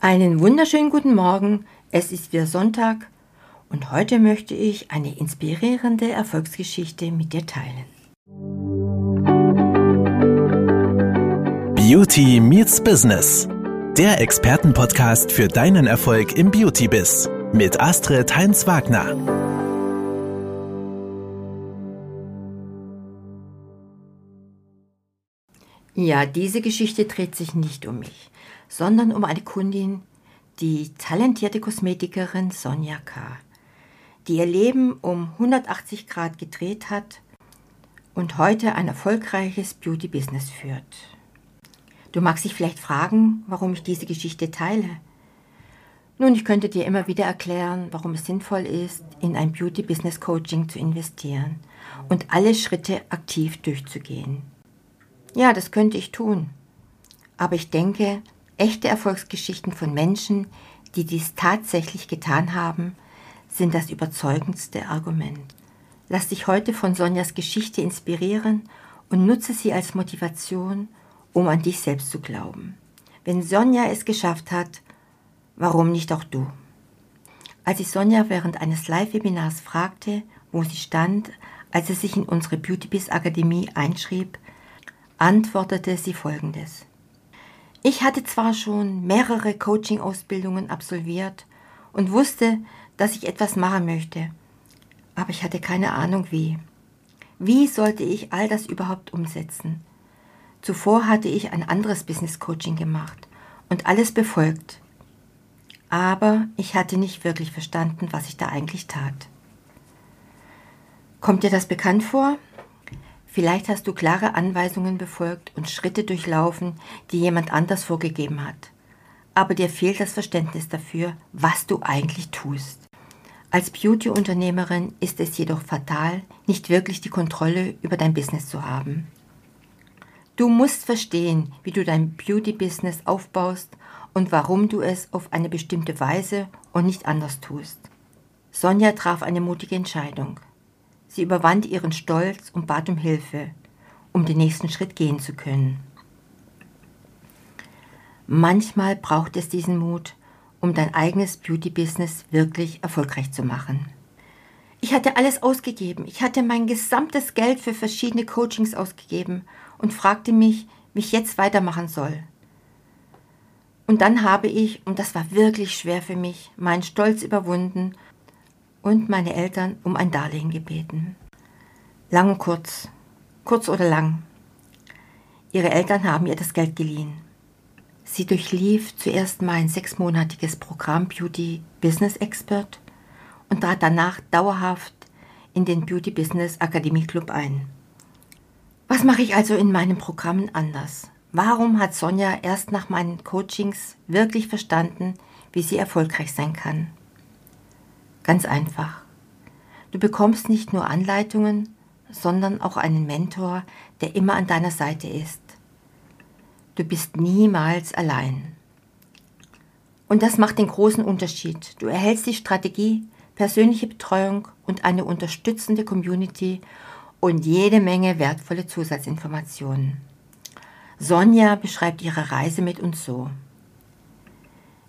Einen wunderschönen guten Morgen. Es ist wieder Sonntag und heute möchte ich eine inspirierende Erfolgsgeschichte mit dir teilen. Beauty meets Business. Der Expertenpodcast für deinen Erfolg im Beauty-Biz mit Astrid Heinz-Wagner. Ja, diese Geschichte dreht sich nicht um mich sondern um eine Kundin, die talentierte Kosmetikerin Sonja K., die ihr Leben um 180 Grad gedreht hat und heute ein erfolgreiches Beauty-Business führt. Du magst dich vielleicht fragen, warum ich diese Geschichte teile. Nun, ich könnte dir immer wieder erklären, warum es sinnvoll ist, in ein Beauty-Business-Coaching zu investieren und alle Schritte aktiv durchzugehen. Ja, das könnte ich tun. Aber ich denke, Echte Erfolgsgeschichten von Menschen, die dies tatsächlich getan haben, sind das überzeugendste Argument. Lass dich heute von Sonjas Geschichte inspirieren und nutze sie als Motivation, um an dich selbst zu glauben. Wenn Sonja es geschafft hat, warum nicht auch du? Als ich Sonja während eines Live-Webinars fragte, wo sie stand, als sie sich in unsere Beauty Biz Akademie einschrieb, antwortete sie folgendes. Ich hatte zwar schon mehrere Coaching-Ausbildungen absolviert und wusste, dass ich etwas machen möchte, aber ich hatte keine Ahnung wie. Wie sollte ich all das überhaupt umsetzen? Zuvor hatte ich ein anderes Business Coaching gemacht und alles befolgt. Aber ich hatte nicht wirklich verstanden, was ich da eigentlich tat. Kommt dir das bekannt vor? Vielleicht hast du klare Anweisungen befolgt und Schritte durchlaufen, die jemand anders vorgegeben hat. Aber dir fehlt das Verständnis dafür, was du eigentlich tust. Als Beauty-Unternehmerin ist es jedoch fatal, nicht wirklich die Kontrolle über dein Business zu haben. Du musst verstehen, wie du dein Beauty-Business aufbaust und warum du es auf eine bestimmte Weise und nicht anders tust. Sonja traf eine mutige Entscheidung. Sie überwand ihren Stolz und bat um Hilfe, um den nächsten Schritt gehen zu können. Manchmal braucht es diesen Mut, um dein eigenes Beauty-Business wirklich erfolgreich zu machen. Ich hatte alles ausgegeben. Ich hatte mein gesamtes Geld für verschiedene Coachings ausgegeben und fragte mich, wie ich jetzt weitermachen soll. Und dann habe ich, und das war wirklich schwer für mich, meinen Stolz überwunden und meine Eltern um ein Darlehen gebeten. Lang und kurz, kurz oder lang. Ihre Eltern haben ihr das Geld geliehen. Sie durchlief zuerst mein sechsmonatiges Programm Beauty Business Expert und trat danach dauerhaft in den Beauty Business Akademie Club ein. Was mache ich also in meinen Programmen anders? Warum hat Sonja erst nach meinen Coachings wirklich verstanden, wie sie erfolgreich sein kann? Ganz einfach. Du bekommst nicht nur Anleitungen, sondern auch einen Mentor, der immer an deiner Seite ist. Du bist niemals allein. Und das macht den großen Unterschied. Du erhältst die Strategie, persönliche Betreuung und eine unterstützende Community und jede Menge wertvolle Zusatzinformationen. Sonja beschreibt ihre Reise mit uns so.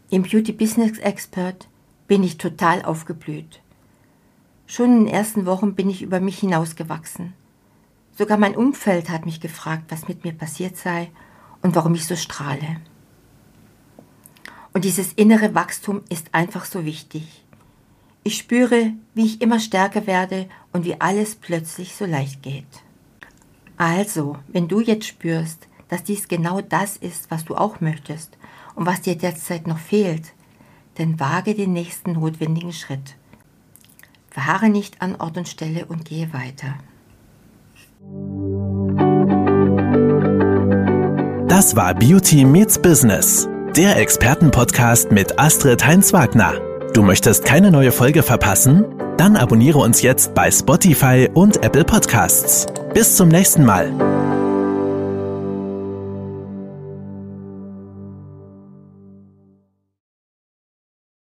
Im Beauty Business Expert bin ich total aufgeblüht. Schon in den ersten Wochen bin ich über mich hinausgewachsen. Sogar mein Umfeld hat mich gefragt, was mit mir passiert sei und warum ich so strahle. Und dieses innere Wachstum ist einfach so wichtig. Ich spüre, wie ich immer stärker werde und wie alles plötzlich so leicht geht. Also, wenn du jetzt spürst, dass dies genau das ist, was du auch möchtest und was dir derzeit noch fehlt, denn wage den nächsten notwendigen Schritt. Verharre nicht an Ort und Stelle und gehe weiter. Das war Beauty Meets Business, der Expertenpodcast mit Astrid Heinz-Wagner. Du möchtest keine neue Folge verpassen? Dann abonniere uns jetzt bei Spotify und Apple Podcasts. Bis zum nächsten Mal.